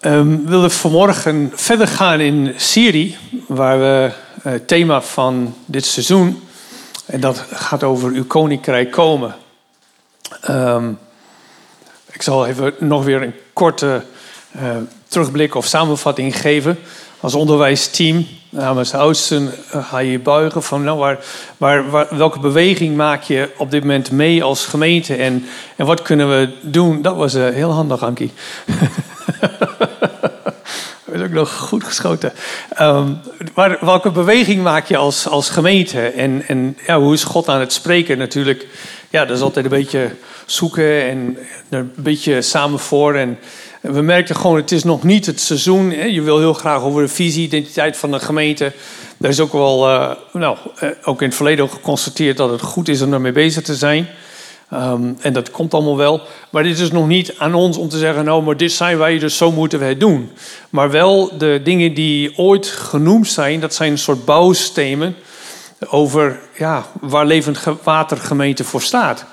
Um, we willen vanmorgen verder gaan in Syrië, waar we eh, het thema van dit seizoen, en dat gaat over uw koninkrijk komen. Um, ik zal even nog weer een korte uh, terugblik of samenvatting geven. Als onderwijsteam namens oudsten uh, ga je buigen van nou, waar, welke beweging maak je op dit moment mee als gemeente en, en wat kunnen we doen? Dat was heel handig, Ankie. Is ook nog goed geschoten. Um, waar, welke beweging maak je als, als gemeente? En, en ja, hoe is God aan het spreken? Natuurlijk, ja, dat is altijd een beetje zoeken en een beetje samen voor. En we merkten gewoon, het is nog niet het seizoen. Hè? Je wil heel graag over de visie, identiteit van de gemeente. Daar is ook wel, uh, nou, uh, ook in het verleden ook geconstateerd dat het goed is om ermee bezig te zijn. Um, en dat komt allemaal wel. Maar dit is nog niet aan ons om te zeggen, nou, maar dit zijn wij, dus zo moeten we het doen. Maar wel de dingen die ooit genoemd zijn, dat zijn een soort bouwstenen over ja, waar Levend Watergemeente voor staat.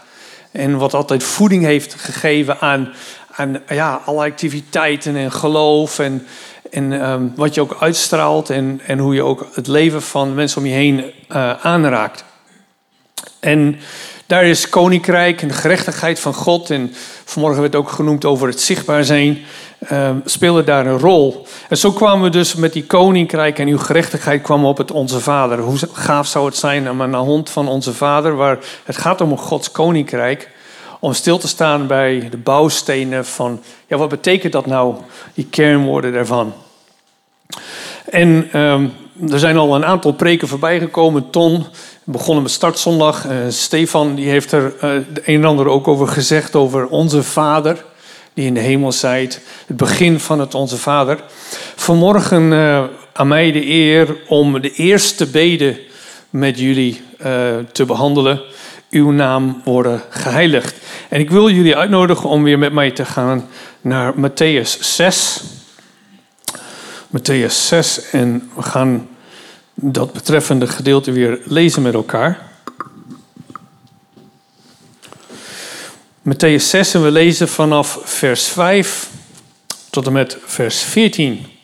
En wat altijd voeding heeft gegeven aan, aan ja, alle activiteiten en geloof en, en um, wat je ook uitstraalt en, en hoe je ook het leven van mensen om je heen uh, aanraakt. En daar is koninkrijk en de gerechtigheid van God. En vanmorgen werd ook genoemd over het zichtbaar zijn. Uh, speelde daar een rol. En zo kwamen we dus met die koninkrijk en uw gerechtigheid kwamen op het Onze Vader. Hoe gaaf zou het zijn om aan de hond van Onze Vader, waar het gaat om Gods koninkrijk, om stil te staan bij de bouwstenen van, ja, wat betekent dat nou, die kernwoorden daarvan. En um, er zijn al een aantal preken voorbij gekomen. Ton begonnen met startzondag. Uh, Stefan die heeft er uh, de een en ander ook over gezegd, over onze Vader die in de hemel zijt. Het begin van het Onze Vader. Vanmorgen uh, aan mij de eer om de eerste bede met jullie te behandelen. Uw naam worden geheiligd. En ik wil jullie uitnodigen om weer met mij te gaan naar Matthäus 6. Matthäus 6 en we gaan dat betreffende gedeelte weer lezen met elkaar. Matthäus 6 en we lezen vanaf vers 5 tot en met vers 14.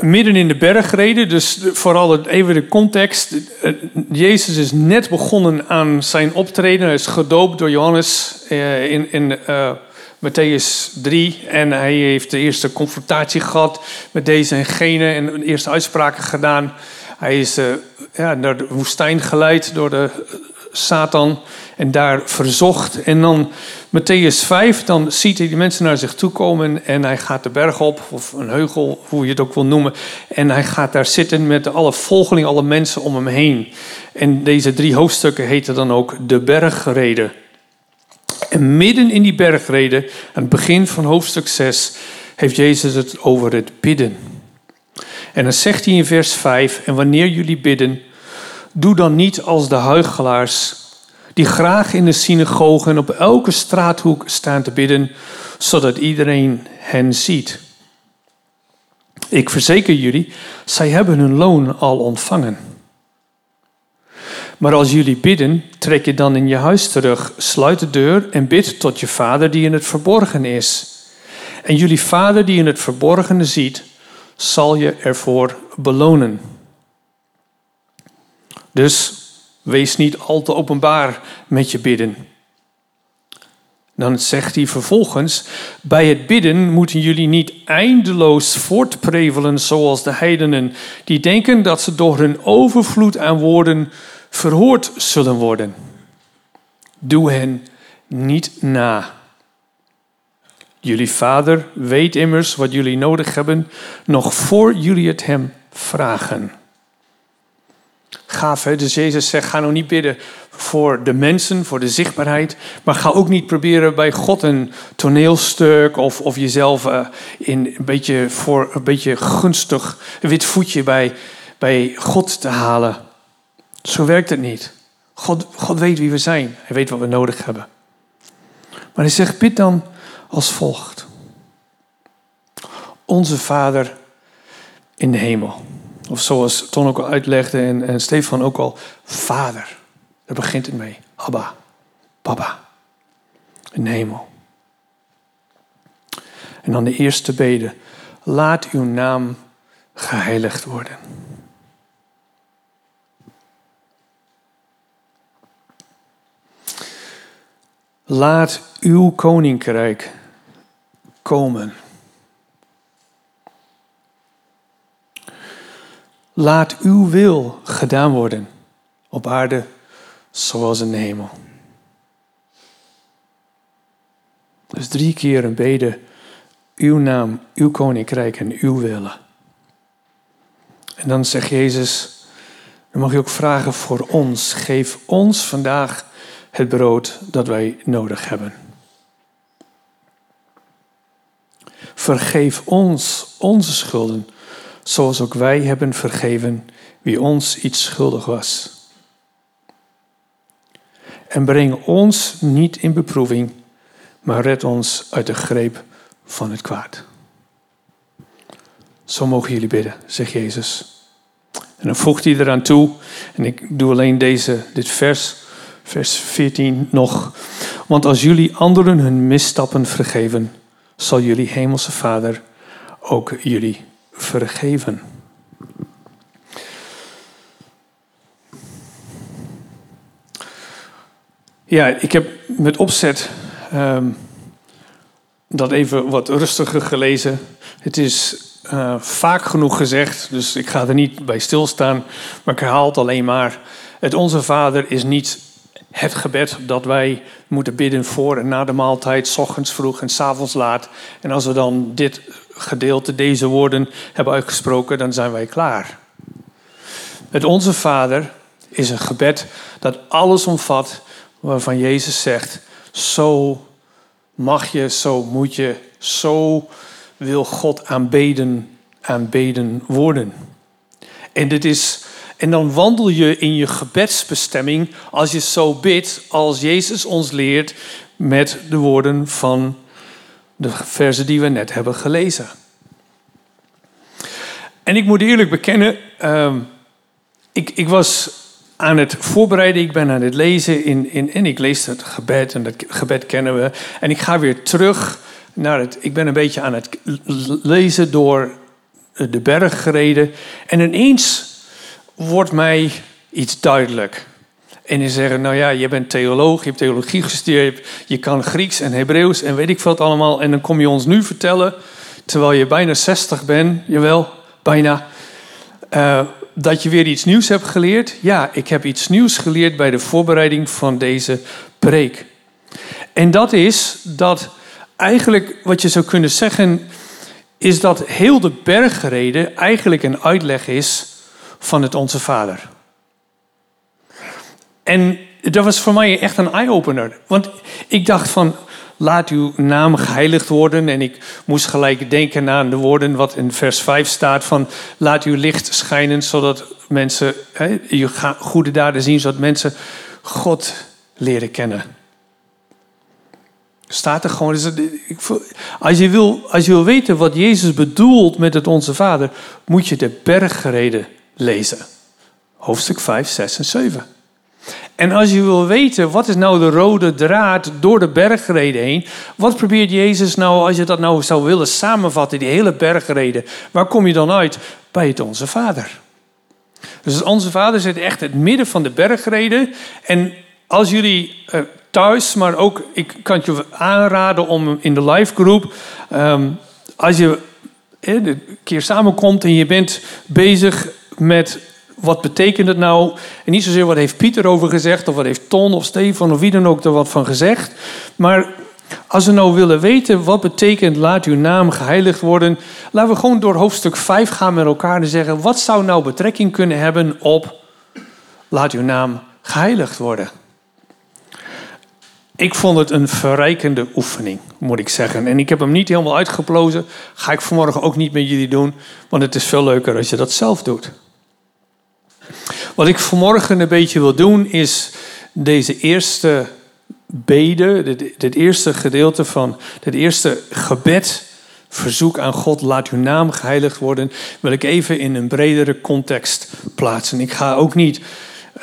Midden in de bergreden, dus vooral even de context. Jezus is net begonnen aan zijn optreden. Hij is gedoopt door Johannes eh, in, in uh, Matthäus 3. En hij heeft de eerste confrontatie gehad met deze en gene en de eerste uitspraken gedaan. Hij is ja, naar de woestijn geleid door de Satan en daar verzocht. En dan Matthäus 5, dan ziet hij die mensen naar zich toe komen en hij gaat de berg op, of een heugel, hoe je het ook wil noemen. En hij gaat daar zitten met alle volgelingen, alle mensen om hem heen. En deze drie hoofdstukken heten dan ook de bergreden. En midden in die bergreden, aan het begin van hoofdstuk 6, heeft Jezus het over het bidden. En dan zegt hij in vers 5, en wanneer jullie bidden, doe dan niet als de huichelaars die graag in de synagoge en op elke straathoek staan te bidden, zodat iedereen hen ziet. Ik verzeker jullie, zij hebben hun loon al ontvangen. Maar als jullie bidden, trek je dan in je huis terug, sluit de deur en bid tot je vader die in het verborgen is. En jullie vader die in het verborgene ziet, zal je ervoor belonen. Dus wees niet al te openbaar met je bidden. Dan zegt hij vervolgens: Bij het bidden moeten jullie niet eindeloos voortprevelen zoals de heidenen, die denken dat ze door hun overvloed aan woorden verhoord zullen worden. Doe hen niet na. Jullie vader weet immers wat jullie nodig hebben, nog voor jullie het hem vragen. Gaaf? Dus Jezus zegt, ga nou niet bidden voor de mensen, voor de zichtbaarheid, maar ga ook niet proberen bij God een toneelstuk of, of jezelf uh, in een beetje voor een beetje gunstig wit voetje bij, bij God te halen. Zo werkt het niet. God, God weet wie we zijn. Hij weet wat we nodig hebben. Maar hij zegt, bid dan als volgt. Onze Vader in de hemel. Of zoals Ton ook al uitlegde en, en Stefan ook al, Vader. Daar begint het mee. Abba, de hemel. En dan de eerste bede. Laat uw naam geheiligd worden. Laat uw koninkrijk komen. Laat uw wil gedaan worden op aarde zoals in de hemel. Dus drie keer een bede, uw naam, uw koninkrijk en uw willen. En dan zegt Jezus, dan mag je ook vragen voor ons. Geef ons vandaag het brood dat wij nodig hebben. Vergeef ons onze schulden, zoals ook wij hebben vergeven wie ons iets schuldig was. En breng ons niet in beproeving, maar red ons uit de greep van het kwaad. Zo mogen jullie bidden, zegt Jezus. En dan voegt hij eraan toe, en ik doe alleen deze, dit vers, vers 14 nog. Want als jullie anderen hun misstappen vergeven, zal jullie hemelse Vader ook jullie vergeven. Ja, ik heb met opzet um, dat even wat rustiger gelezen. Het is uh, vaak genoeg gezegd, dus ik ga er niet bij stilstaan, maar ik herhaal het alleen maar. Het Onze Vader is niet het gebed dat wij moeten bidden voor en na de maaltijd, s ochtends vroeg en s avonds laat. En als we dan dit gedeelte, deze woorden hebben uitgesproken, dan zijn wij klaar. Het Onze Vader is een gebed dat alles omvat waarvan Jezus zegt: Zo mag je, zo moet je, zo wil God aanbeden, aanbeden worden. En, dit is, en dan wandel je in je gebedsbestemming als je zo bidt als Jezus ons leert met de woorden van de versen die we net hebben gelezen. En ik moet eerlijk bekennen, uh, ik, ik was aan het voorbereiden, ik ben aan het lezen in, in, en ik lees het gebed en dat gebed kennen we. En ik ga weer terug naar het, ik ben een beetje aan het lezen door de berg gereden. En ineens wordt mij iets duidelijk. En die zeggen, nou ja, je bent theoloog, je hebt theologie gestudeerd, je kan Grieks en Hebreeuws en weet ik wat allemaal. En dan kom je ons nu vertellen, terwijl je bijna 60 bent, jawel, bijna, uh, dat je weer iets nieuws hebt geleerd. Ja, ik heb iets nieuws geleerd bij de voorbereiding van deze preek. En dat is dat eigenlijk wat je zou kunnen zeggen, is dat heel de bergreden eigenlijk een uitleg is van het Onze Vader. En dat was voor mij echt een eye-opener. Want ik dacht van, laat uw naam geheiligd worden. En ik moest gelijk denken aan de woorden wat in vers 5 staat van, laat uw licht schijnen, zodat mensen hè, goede daden zien, zodat mensen God leren kennen. Staat er gewoon. Als je, wil, als je wil weten wat Jezus bedoelt met het Onze Vader, moet je de bergreden lezen. Hoofdstuk 5, 6 en 7. En als je wil weten wat is nou de rode draad door de bergreden heen, wat probeert Jezus nou, als je dat nou zou willen samenvatten, die hele bergreden, waar kom je dan uit? Bij het Onze Vader. Dus Onze Vader zit echt in het midden van de bergreden. En als jullie uh, thuis, maar ook, ik kan je aanraden om in de live groep, um, als je een keer samenkomt en je bent bezig met wat betekent het nou? En niet zozeer wat heeft Pieter over gezegd, of wat heeft Ton of Stefan of wie dan ook er wat van gezegd. Maar als we nou willen weten wat betekent laat uw naam geheiligd worden, laten we gewoon door hoofdstuk 5 gaan met elkaar en zeggen wat zou nou betrekking kunnen hebben op laat uw naam geheiligd worden. Ik vond het een verrijkende oefening, moet ik zeggen. En ik heb hem niet helemaal uitgeplozen. Ga ik vanmorgen ook niet met jullie doen, want het is veel leuker als je dat zelf doet. Wat ik vanmorgen een beetje wil doen, is deze eerste bede, dit, eerste gedeelte van dit eerste gebed, verzoek aan God, laat uw naam geheiligd worden, wil ik even in een bredere context plaatsen. Ik ga ook niet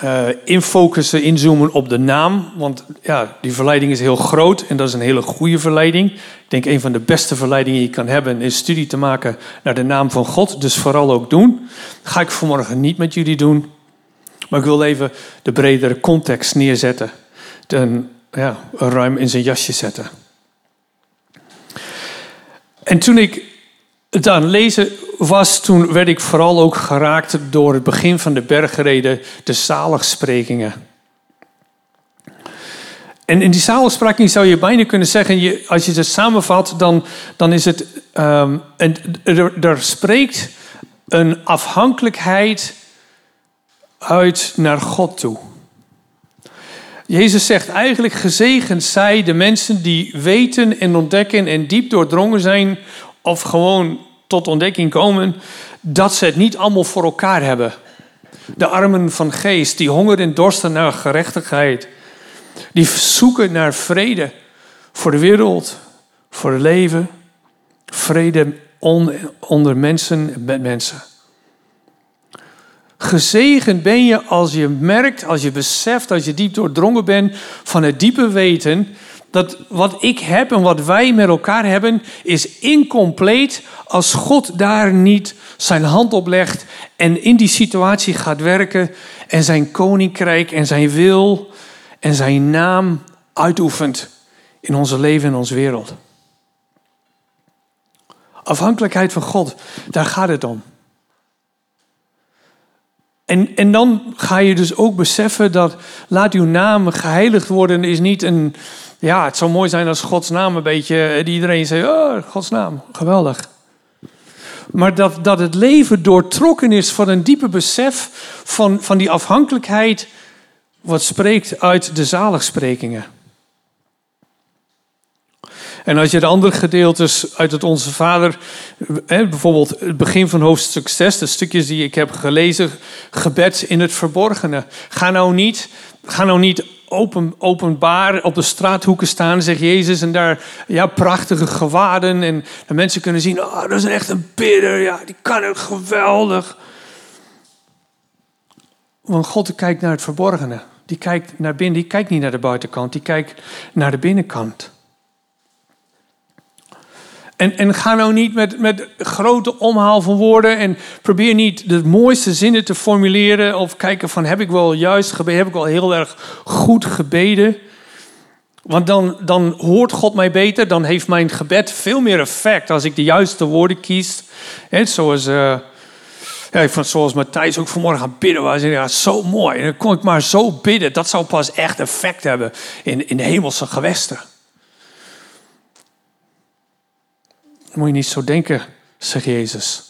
uh, infocussen, inzoomen op de naam. Want ja, die verleiding is heel groot en dat is een hele goede verleiding. Ik denk een van de beste verleidingen die je kan hebben is studie te maken naar de naam van God. Dus vooral ook doen. Ga ik vanmorgen niet met jullie doen. Maar ik wil even de bredere context neerzetten. Dan, ja, ruim in zijn jasje zetten. En toen ik het aan het lezen was, toen werd ik vooral ook geraakt door het begin van de bergreden, de zaligsprekingen. En in die zaligsprekingen zou je bijna kunnen zeggen, je, als je het samenvat, dan, dan is het, um, en, er spreekt een afhankelijkheid uit naar God toe. Jezus zegt eigenlijk gezegend zij de mensen die weten en ontdekken en diep doordrongen zijn of gewoon tot ontdekking komen dat ze het niet allemaal voor elkaar hebben. De armen van geest, die honger en dorsten naar gerechtigheid. Die zoeken naar vrede voor de wereld, voor het leven. Vrede onder mensen en met mensen. Gezegend ben je als je merkt, als je beseft, als je diep doordrongen bent van het diepe weten dat wat ik heb en wat wij met elkaar hebben, is incompleet als God daar niet zijn hand op legt en in die situatie gaat werken en zijn koninkrijk en zijn wil en zijn naam uitoefent in onze leven en onze wereld. Afhankelijkheid van God, daar gaat het om. En, en dan ga je dus ook beseffen dat laat uw naam geheiligd worden is niet een, ja, het zou mooi zijn als Gods naam een beetje, die iedereen zegt, oh, Gods naam, geweldig. Maar dat, dat het leven doortrokken is van een diepe besef van, van die afhankelijkheid, wat spreekt uit de zaligsprekingen. En als je de andere gedeeltes uit het Onze Vader, bijvoorbeeld het begin van hoofdstuk 6, de stukjes die ik heb gelezen, gebed in het verborgene. Ga nou niet, ga nou niet open, openbaar op de straathoeken staan, zegt Jezus, en daar ja, prachtige gewaden. En de mensen kunnen zien, oh, dat is echt een bidder, ja, die kan het geweldig. Want God kijkt naar het verborgene. Die kijkt naar binnen, die kijkt niet naar de buitenkant, die kijkt naar de binnenkant. En, en ga nou niet met, met grote omhaal van woorden en probeer niet de mooiste zinnen te formuleren of kijken van heb ik wel juist gebeden, heb ik wel heel erg goed gebeden. Want dan, dan hoort God mij beter, dan heeft mijn gebed veel meer effect als ik de juiste woorden kies. He, zoals, uh, ja, zoals Matthijs ook vanmorgen gaan bidden was. Ja, zo mooi. En dan kon ik maar zo bidden. Dat zou pas echt effect hebben in, in de hemelse gewesten. Moet je niet zo denken, zegt Jezus.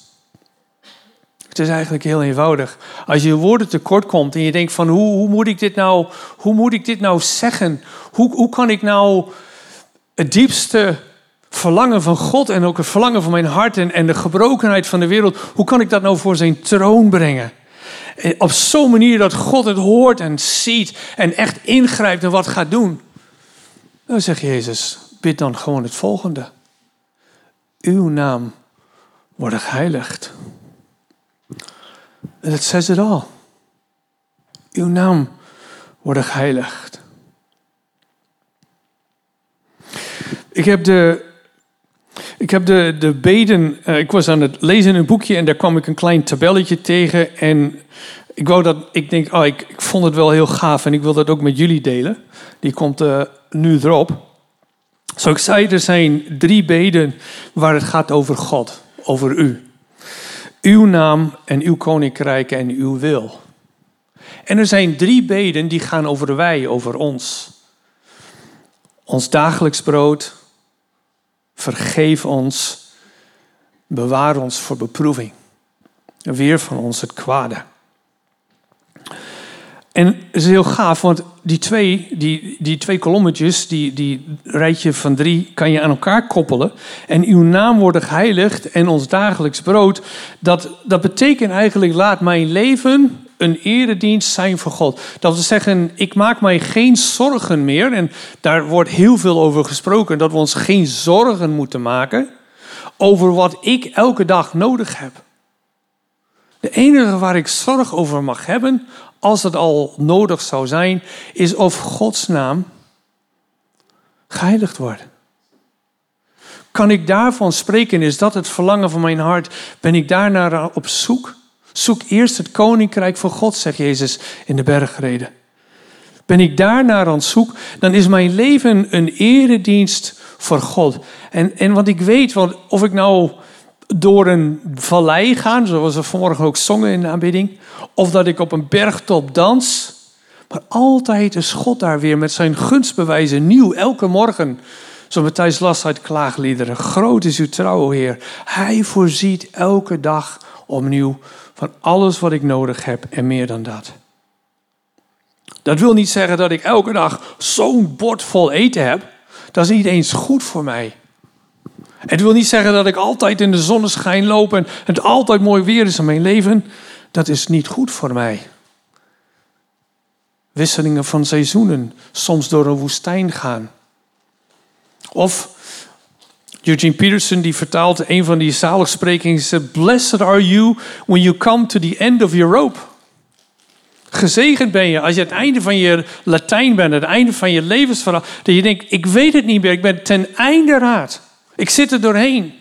Het is eigenlijk heel eenvoudig. Als je woorden tekort komt en je denkt van hoe, hoe, moet, ik dit nou, hoe moet ik dit nou zeggen? Hoe, hoe kan ik nou het diepste verlangen van God en ook het verlangen van mijn hart en, en de gebrokenheid van de wereld, hoe kan ik dat nou voor zijn troon brengen? Op zo'n manier dat God het hoort en ziet en echt ingrijpt en wat gaat doen. Dan zegt Jezus, bid dan gewoon het volgende uw naam wordt geheiligd. Dat zegt het al. Uw naam wordt geheiligd. Ik heb de, ik heb de, de beden, uh, ik was aan het lezen in een boekje en daar kwam ik een klein tabelletje tegen. En ik wou dat, ik denk, oh, ik, ik vond het wel heel gaaf en ik wil dat ook met jullie delen. Die komt uh, nu erop. Zoals ik zei, er zijn drie beden waar het gaat over God, over u. Uw naam en uw koninkrijk en uw wil. En er zijn drie beden die gaan over wij, over ons. Ons dagelijks brood, vergeef ons, bewaar ons voor beproeving. Weer van ons het kwade. En het is heel gaaf, want die twee, die, die twee kolommetjes, die, die rijtje van drie, kan je aan elkaar koppelen. En uw naam wordt geheiligd en ons dagelijks brood. Dat, dat betekent eigenlijk, laat mijn leven een eredienst zijn voor God. Dat wil zeggen, ik maak mij geen zorgen meer. En daar wordt heel veel over gesproken, dat we ons geen zorgen moeten maken over wat ik elke dag nodig heb. De enige waar ik zorg over mag hebben als het al nodig zou zijn, is of Gods naam geheiligd wordt. Kan ik daarvan spreken? Is dat het verlangen van mijn hart? Ben ik daarnaar op zoek? Zoek eerst het koninkrijk van God, zegt Jezus in de bergreden. Ben ik daarnaar aan zoek, dan is mijn leven een eredienst voor God. En, en want ik weet, of ik nou door een vallei ga, zoals we vanmorgen ook zongen in de aanbidding, of dat ik op een bergtop dans, maar altijd is God daar weer met zijn gunstbewijzen nieuw, elke morgen. Zo Matthijs las uit klaagliederen. Groot is uw trouw, Heer. Hij voorziet elke dag opnieuw van alles wat ik nodig heb en meer dan dat. Dat wil niet zeggen dat ik elke dag zo'n bord vol eten heb. Dat is niet eens goed voor mij. Het wil niet zeggen dat ik altijd in de zonneschijn loop en het altijd mooi weer is in mijn leven. Dat is niet goed voor mij. Wisselingen van seizoenen, soms door een woestijn gaan. Of Eugene Peterson die vertaalt een van die zaligsprekingen. Blessed are you when you come to the end of your rope. Gezegend ben je als je het einde van je Latijn bent, het einde van je levensverhaal. Dat je denkt, ik weet het niet meer, ik ben ten einde raad. Ik zit er doorheen.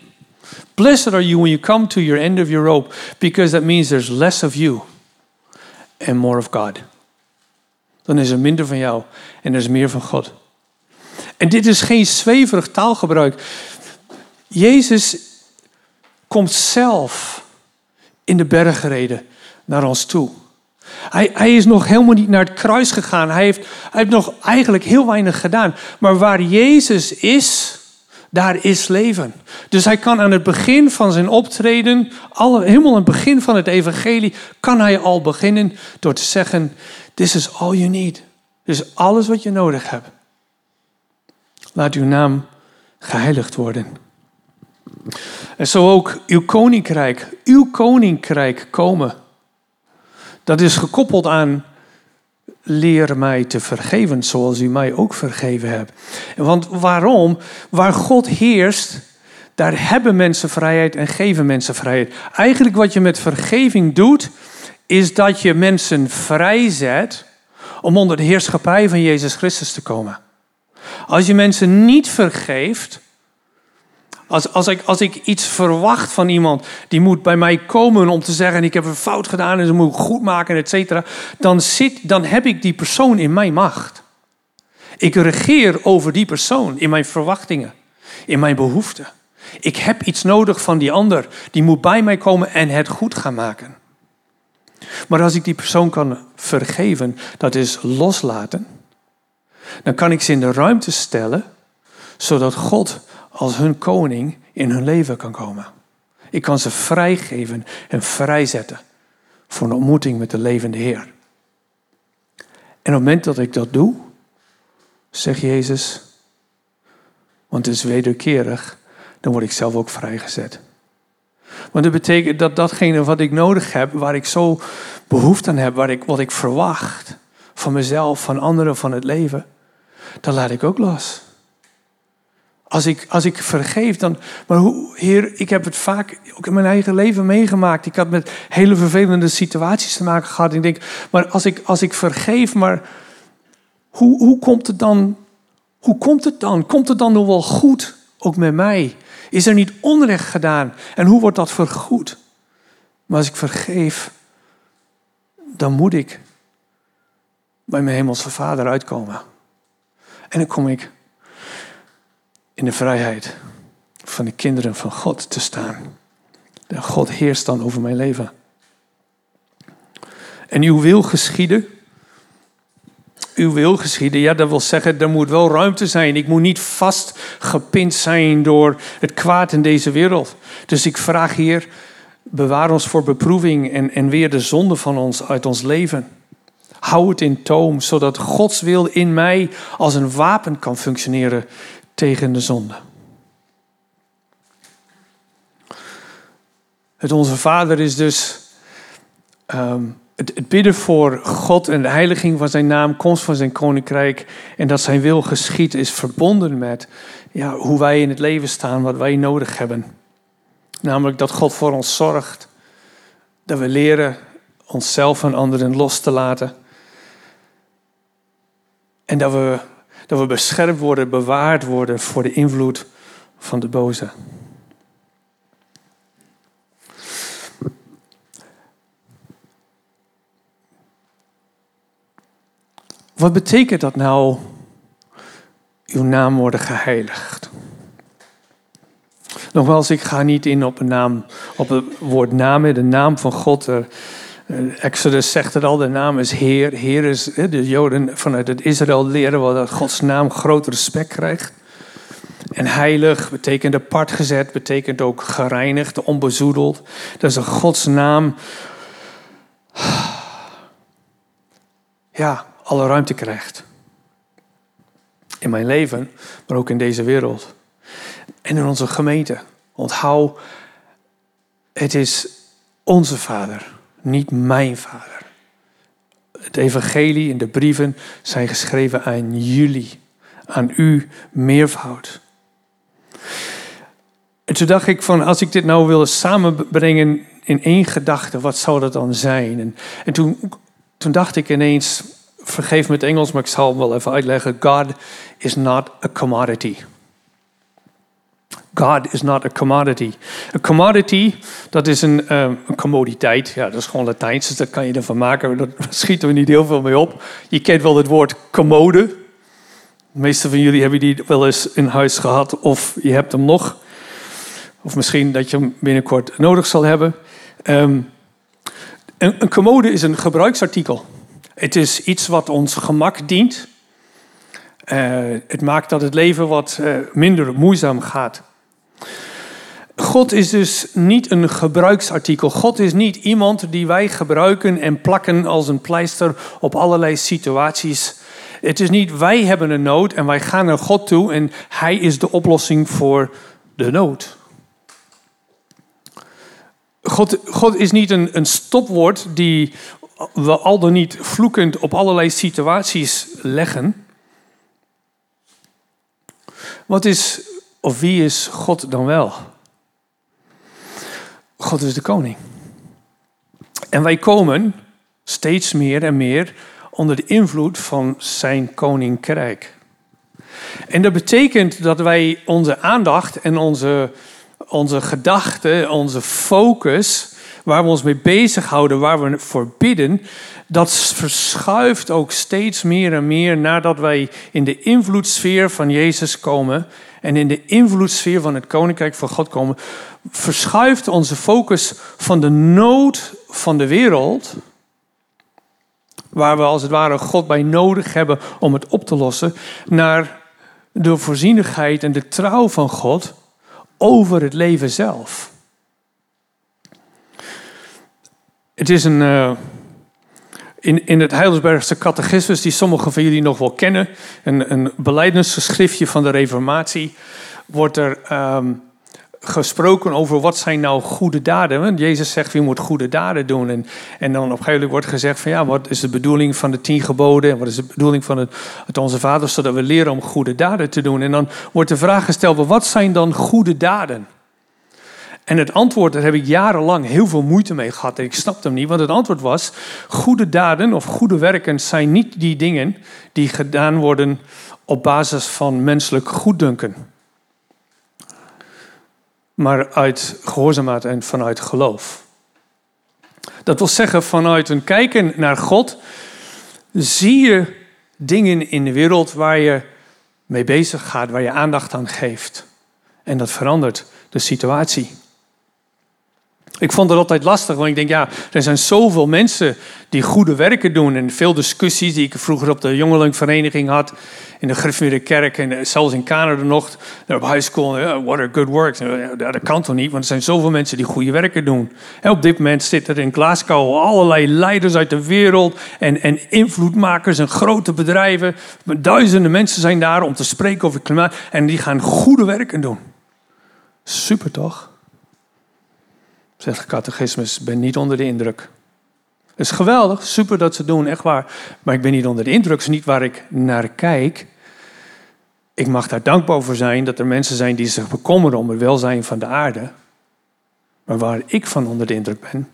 Blessed are you when you come to your end of your rope, because that means there's less of you and more of God. Dan is er minder van jou en er is meer van God. En dit is geen zweverig taalgebruik. Jezus komt zelf in de berg gereden naar ons toe. Hij, hij, is nog helemaal niet naar het kruis gegaan. Hij heeft, hij heeft nog eigenlijk heel weinig gedaan. Maar waar Jezus is, daar is leven. Dus hij kan aan het begin van zijn optreden, alle, helemaal aan het begin van het evangelie, kan hij al beginnen door te zeggen, this is all you need. Dit is alles wat je nodig hebt. Laat uw naam geheiligd worden. En zo ook uw koninkrijk, uw koninkrijk komen. Dat is gekoppeld aan leer mij te vergeven zoals u mij ook vergeven hebt. Want waarom? Waar God heerst, daar hebben mensen vrijheid en geven mensen vrijheid. Eigenlijk wat je met vergeving doet, is dat je mensen vrijzet om onder de heerschappij van Jezus Christus te komen. Als je mensen niet vergeeft, als, als, ik, als ik iets verwacht van iemand die moet bij mij komen om te zeggen: Ik heb een fout gedaan en ze moet ik goed maken, et cetera. Dan, zit, dan heb ik die persoon in mijn macht. Ik regeer over die persoon in mijn verwachtingen, in mijn behoeften. Ik heb iets nodig van die ander. Die moet bij mij komen en het goed gaan maken. Maar als ik die persoon kan vergeven, dat is loslaten, dan kan ik ze in de ruimte stellen, zodat God als hun koning in hun leven kan komen. Ik kan ze vrijgeven en vrijzetten voor een ontmoeting met de levende Heer. En op het moment dat ik dat doe, zegt Jezus, want het is wederkerig, dan word ik zelf ook vrijgezet. Want dat betekent dat datgene wat ik nodig heb, waar ik zo behoefte aan heb, waar ik, wat ik verwacht van mezelf, van anderen, van het leven, dan laat ik ook los. Als ik, als ik vergeef, dan. Maar hoe, Heer, ik heb het vaak ook in mijn eigen leven meegemaakt. Ik had met hele vervelende situaties te maken gehad. ik denk, maar als ik, als ik vergeef, maar hoe, hoe komt het dan? Hoe komt het dan? Komt het dan nog wel goed, ook met mij? Is er niet onrecht gedaan? En hoe wordt dat vergoed? Maar als ik vergeef, dan moet ik bij mijn hemelse vader uitkomen. En dan kom ik in de vrijheid van de kinderen van God te staan. En God heerst dan over mijn leven. En uw wil geschieden. Uw wil geschieden, ja, dat wil zeggen, er moet wel ruimte zijn. Ik moet niet vastgepind zijn door het kwaad in deze wereld. Dus ik vraag hier, bewaar ons voor beproeving en, en weer de zonde van ons uit ons leven. Hou het in toom, zodat Gods wil in mij als een wapen kan functioneren tegen de zonde. Het Onze Vader is dus ehm, het, bidden voor God en de heiliging van zijn naam, komst van zijn koninkrijk en dat zijn wil geschiet is verbonden met ja, hoe wij in het leven staan, wat wij nodig hebben. Namelijk dat God voor ons zorgt, dat we leren onszelf en anderen los te laten. En dat we, dat we beschermd worden, bewaard worden voor de invloed van de boze. Wat betekent dat nou, uw naam worden geheiligd? Nogmaals, ik ga niet in op, een naam, op het woord naam, de naam van God. Exodus zegt het al, de naam is Heer. Heer is, de Joden vanuit het Israël leren wel dat Gods naam groot respect krijgt. En heilig betekent apart gezet, betekent ook gereinigd, onbezoedeld. Dat is een Gods naam. Ja, alle ruimte krijgt. In mijn leven, maar ook in deze wereld. En in onze gemeente. Onthoud, het is onze Vader, niet mijn Vader. Het evangelie en de brieven zijn geschreven aan jullie, aan u meervoud. En toen dacht ik van, als ik dit nou wilde samenbrengen in één gedachte, wat zou dat dan zijn? En, en toen, toen dacht ik ineens, vergeef me het Engels, maar ik zal het wel even uitleggen. God is not a commodity. God is not a commodity. Een commodity, dat is een, um, een commoditeit. Ja, dat is gewoon Latijns, dus dat kan je ervan maken. Daar schieten we niet heel veel mee op. Je kent wel het woord commode. De meeste van jullie hebben die wel eens in huis gehad, of je hebt hem nog. Of misschien dat je hem binnenkort nodig zal hebben. Um, een, commode is een gebruiksartikel. Het is iets wat ons gemak dient. Uh, het maakt dat het leven wat uh, minder moeizaam gaat. God is dus niet een gebruiksartikel. God is niet iemand die wij gebruiken en plakken als een pleister op allerlei situaties. Het is niet wij hebben een nood en wij gaan naar God toe en Hij is de oplossing voor de nood. God, God is niet een, een stopwoord die we al dan niet vloekend op allerlei situaties leggen. Wat is, of wie is God dan wel? God is de koning. En wij komen steeds meer en meer onder de invloed van zijn koninkrijk. En dat betekent dat wij onze aandacht en onze, onze gedachten, onze focus waar we ons mee bezighouden, waar we voor bidden, dat verschuift ook steeds meer en meer nadat wij in de invloedssfeer van Jezus komen en in de invloedssfeer van het Koninkrijk van God komen, verschuift onze focus van de nood van de wereld, waar we als het ware God bij nodig hebben om het op te lossen, naar de voorzienigheid en de trouw van God over het leven zelf. Het is een. Uh, in, in het Heilsbergse catechismus, die sommigen van jullie nog wel kennen, een, een beleidensgeschriftje van de Reformatie, wordt er um, gesproken over wat zijn nou goede daden. Jezus zegt, je moet goede daden doen. En, en dan op een gegeven moment wordt gezegd van ja, wat is de bedoeling van de tien geboden? En wat is de bedoeling van het, het Onze Vader, zodat we leren om goede daden te doen. En dan wordt de vraag gesteld, wat zijn dan goede daden? En het antwoord, daar heb ik jarenlang heel veel moeite mee gehad. En ik snapte hem niet, want het antwoord was: goede daden of goede werken zijn niet die dingen die gedaan worden op basis van menselijk goeddunken. Maar uit gehoorzaamheid en vanuit geloof. Dat wil zeggen, vanuit een kijken naar God zie je dingen in de wereld waar je mee bezig gaat, waar je aandacht aan geeft. En dat verandert de situatie. Ik vond het altijd lastig, want ik denk, ja, er zijn zoveel mensen die goede werken doen. En veel discussies die ik vroeger op de jongelingvereniging had, in de Griffemeerde Kerk en zelfs in Canada nog, op high school. what are good works? Dat kan toch niet, want er zijn zoveel mensen die goede werken doen. En op dit moment zitten er in Glasgow allerlei leiders uit de wereld en, en invloedmakers en grote bedrijven. Duizenden mensen zijn daar om te spreken over klimaat en die gaan goede werken doen. Super toch? Zegt de catechismus, ben niet onder de indruk. Het is geweldig, super dat ze doen, echt waar. Maar ik ben niet onder de indruk, het is niet waar ik naar kijk. Ik mag daar dankbaar voor zijn dat er mensen zijn die zich bekommeren om het welzijn van de aarde. Maar waar ik van onder de indruk ben,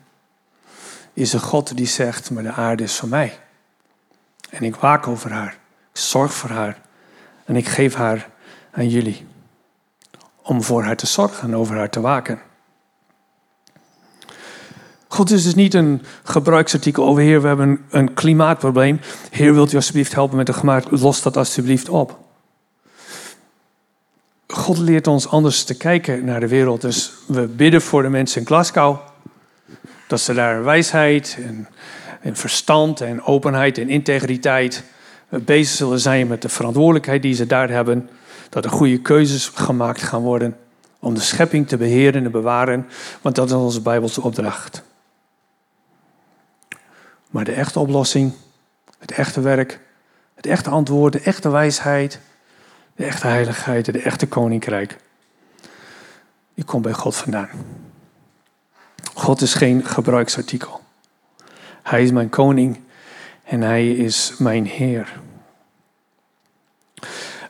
is een God die zegt, maar de aarde is van mij. En ik waak over haar. Ik zorg voor haar. En ik geef haar aan jullie. Om voor haar te zorgen en over haar te waken. God is dus niet een gebruiksartikel over Heer, we hebben een klimaatprobleem. Heer, wilt u alsjeblieft helpen met de gemaakt? Los dat alsjeblieft op. God leert ons anders te kijken naar de wereld. Dus we bidden voor de mensen in Glasgow. Dat ze daar wijsheid en, en verstand en openheid en integriteit bezig zullen zijn met de verantwoordelijkheid die ze daar hebben. Dat er goede keuzes gemaakt gaan worden om de schepping te beheren en bewaren. Want dat is onze Bijbelse opdracht. Maar de echte oplossing, het echte werk, het echte antwoord, de echte wijsheid, de echte heiligheid, de echte koninkrijk, die komt bij God vandaan. God is geen gebruiksartikel. Hij is mijn koning en hij is mijn Heer.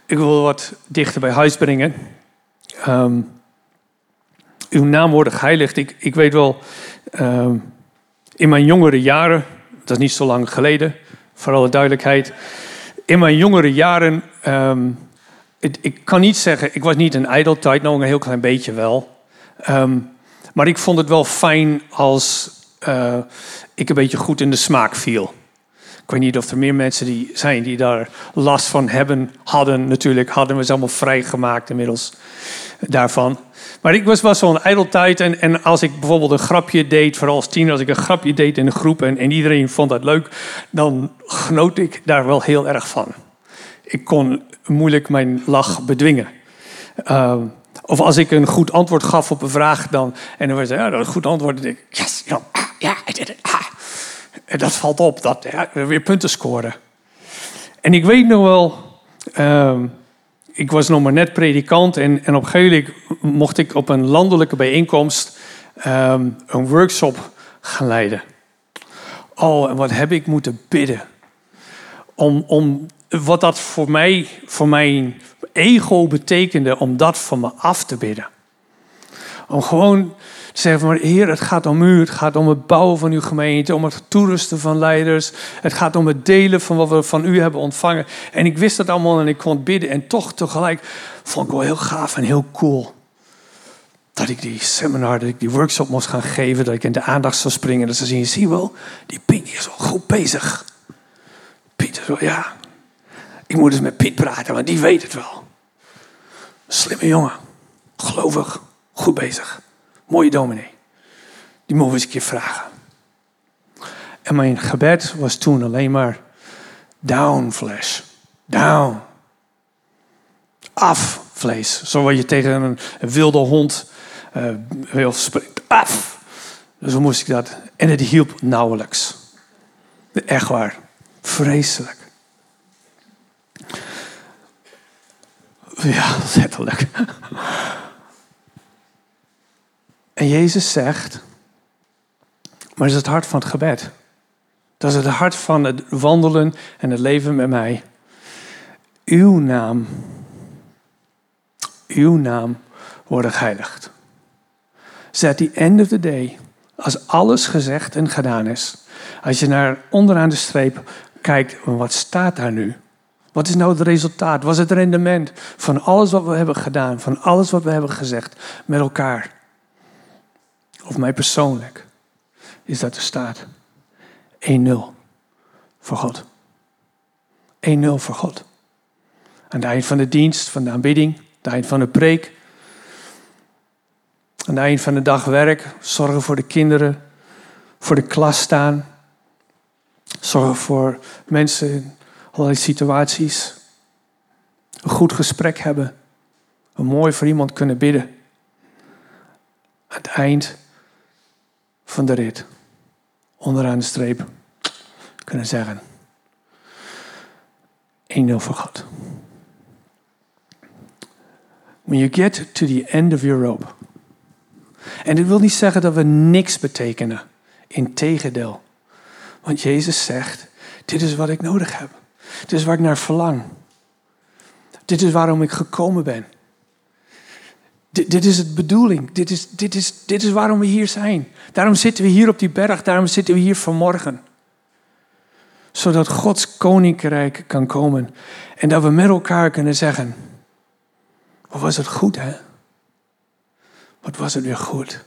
Ik wil wat dichter bij huis brengen. Um, uw naam wordt geheiligd. Ik, ik weet wel, um, in mijn jongere jaren, dat is niet zo lang geleden, voor alle duidelijkheid. In mijn jongere jaren, ik, ik, kan niet zeggen, ik was niet een ijdeltijd, nou een heel klein beetje wel. maar ik vond het wel fijn als uh, ik een beetje goed in de smaak viel. Ik weet niet of er meer mensen die zijn die daar last van hebben, hadden natuurlijk, hadden we ze allemaal vrijgemaakt inmiddels daarvan. Maar ik was wel zo'n ijdeltijd en, en als ik bijvoorbeeld een grapje deed, vooral als tiener, als ik een grapje deed in een groep en, en iedereen vond dat leuk, dan genoot ik daar wel heel erg van. Ik kon moeilijk mijn lach bedwingen. Uh, of als ik een goed antwoord gaf op een vraag dan, en dan was ja, dat een goed antwoord, dan denk ik, yes, ja, ja, it. Ah. En dat valt op, dat ja, we weer punten scoren. En ik weet nog wel, uh, ik was nog maar net predikant en, en op een gegeven mocht ik op een landelijke bijeenkomst um, een workshop gaan leiden. Oh, en wat heb ik moeten bidden. Om, om wat dat voor mij, voor mijn ego betekende, om dat van me af te bidden. Om gewoon zeggen maar Heer, het gaat om u, het gaat om het bouwen van uw gemeente, om het toerusten van leiders, het gaat om het delen van wat we van u hebben ontvangen. En ik wist dat allemaal en ik kon bidden en toch tegelijk vond ik wel heel gaaf en heel cool. Dat ik die seminar, dat ik die workshop moest gaan geven, dat ik in de aandacht zou springen. Dat ze zien, zie wel, die Piet is wel goed bezig. Piet is wel, ja. Ik moet eens met Piet praten, want die weet het wel. Slimme jongen, gelovig, goed bezig. Mooie dominee. Die mogen we eens een keer vragen. En mijn gebed was toen alleen maar down flesh. Down. Af vlees. Zo wat je tegen een, wilde hond uh, wil spreken. Af. Dus moest ik dat? En het hielp nauwelijks. Echt waar. Vreselijk. Ja, letterlijk. En Jezus zegt, maar dat is het hart van het gebed. Dat is het hart van het wandelen en het leven met mij. Uw naam, uw naam wordt geheiligd. So at the end of the day, als alles gezegd en gedaan is, als je naar onderaan de streep kijkt, wat staat daar nu? Wat is nou het resultaat? Wat is het rendement van alles wat we hebben gedaan, van alles wat we hebben gezegd met elkaar? Of mij persoonlijk, is dat er staat 1-0 voor God. 1-0 voor God. Aan het eind van de dienst, van de aanbidding, aan het eind van de preek, aan het eind van de dag werk, zorgen voor de kinderen, voor de klas staan, zorgen voor mensen in allerlei situaties, een goed gesprek hebben, een mooi voor iemand kunnen bidden. Aan het eind van de rit. Onderaan de streep kunnen zeggen. 1-0 voor God. When you get to the end of your rope. En dit wil niet zeggen dat we niks betekenen. Integendeel. Want Jezus zegt, dit is wat ik nodig heb. Dit is waar ik naar verlang. Dit is waarom ik gekomen ben. Dit, dit is het bedoeling. Dit is, dit, is, dit is waarom we hier zijn. Daarom zitten we hier op die berg. Daarom zitten we hier vanmorgen. Zodat Gods koninkrijk kan komen. En dat we met elkaar kunnen zeggen: Wat was het goed, hè? Wat was het weer goed?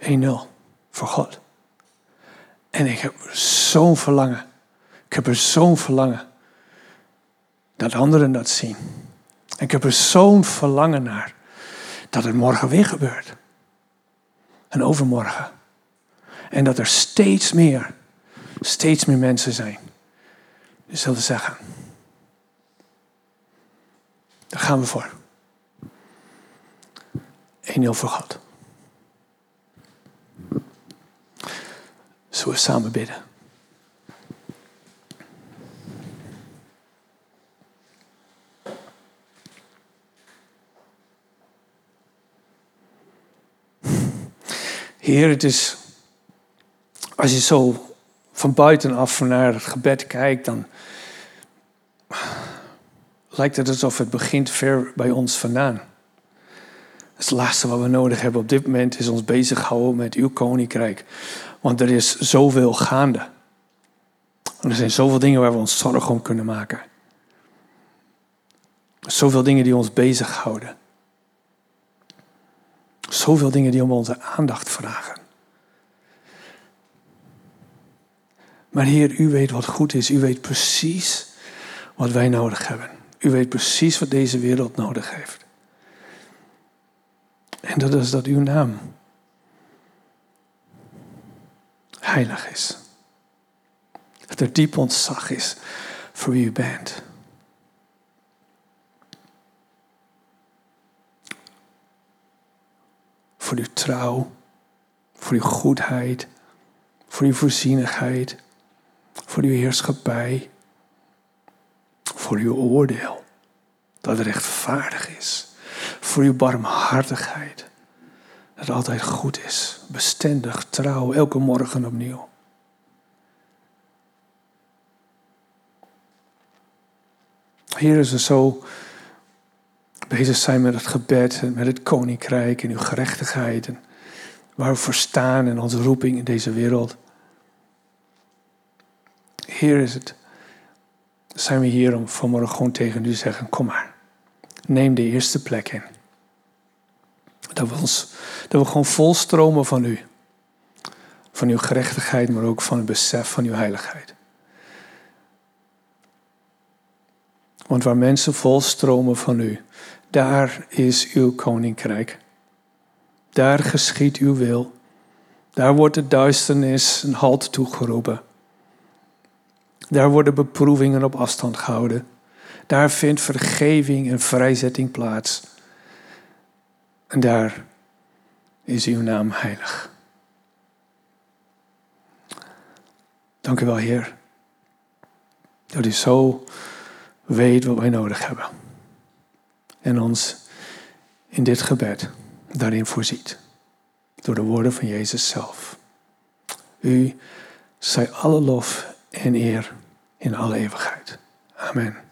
1-0 voor God. En ik heb zo'n verlangen. Ik heb er zo'n verlangen dat anderen dat zien. En ik heb er zo'n verlangen naar dat het morgen weer gebeurt. En overmorgen. En dat er steeds meer, steeds meer mensen zijn die zullen zeggen: daar gaan we voor. 1-0 voor God. Zullen we samen bidden? Heer, het is, als je zo van buitenaf naar het gebed kijkt, dan lijkt het alsof het begint ver bij ons vandaan. Het laatste wat we nodig hebben op dit moment is ons bezighouden met uw koninkrijk. Want er is zoveel gaande. Er zijn zoveel dingen waar we ons zorgen om kunnen maken. Zoveel dingen die ons bezighouden. Zoveel dingen die om onze aandacht vragen. Maar Heer, u weet wat goed is. U weet precies wat wij nodig hebben. U weet precies wat deze wereld nodig heeft. En dat is dat uw naam heilig is. Dat er diep ontzag is voor wie u bent. Voor uw trouw, voor uw goedheid, voor uw voorzienigheid, voor uw heerschappij, voor uw oordeel dat rechtvaardig is voor uw barmhartigheid. Dat altijd goed is, bestendig, trouw, elke morgen opnieuw. Heer, als we zo bezig zijn met het gebed en met het koninkrijk en uw gerechtigheid en waar we voor staan en onze roeping in deze wereld. Heer, is het, zijn we hier om vanmorgen gewoon tegen u te zeggen, kom maar, neem de eerste plek in. Dat we, ons, dat we gewoon volstromen van u. Van uw gerechtigheid, maar ook van het besef van uw heiligheid. Want waar mensen volstromen van u, daar is uw koninkrijk. Daar geschiet uw wil. Daar wordt de duisternis een halt toegeroepen. Daar worden beproevingen op afstand gehouden. Daar vindt vergeving en vrijzetting plaats. En daar is uw naam heilig. Dank u wel, Heer. Dat u zo weet wat wij nodig hebben. En ons in dit gebed daarin voorziet. Door de woorden van Jezus zelf. U zij alle lof en eer in alle eeuwigheid. Amen.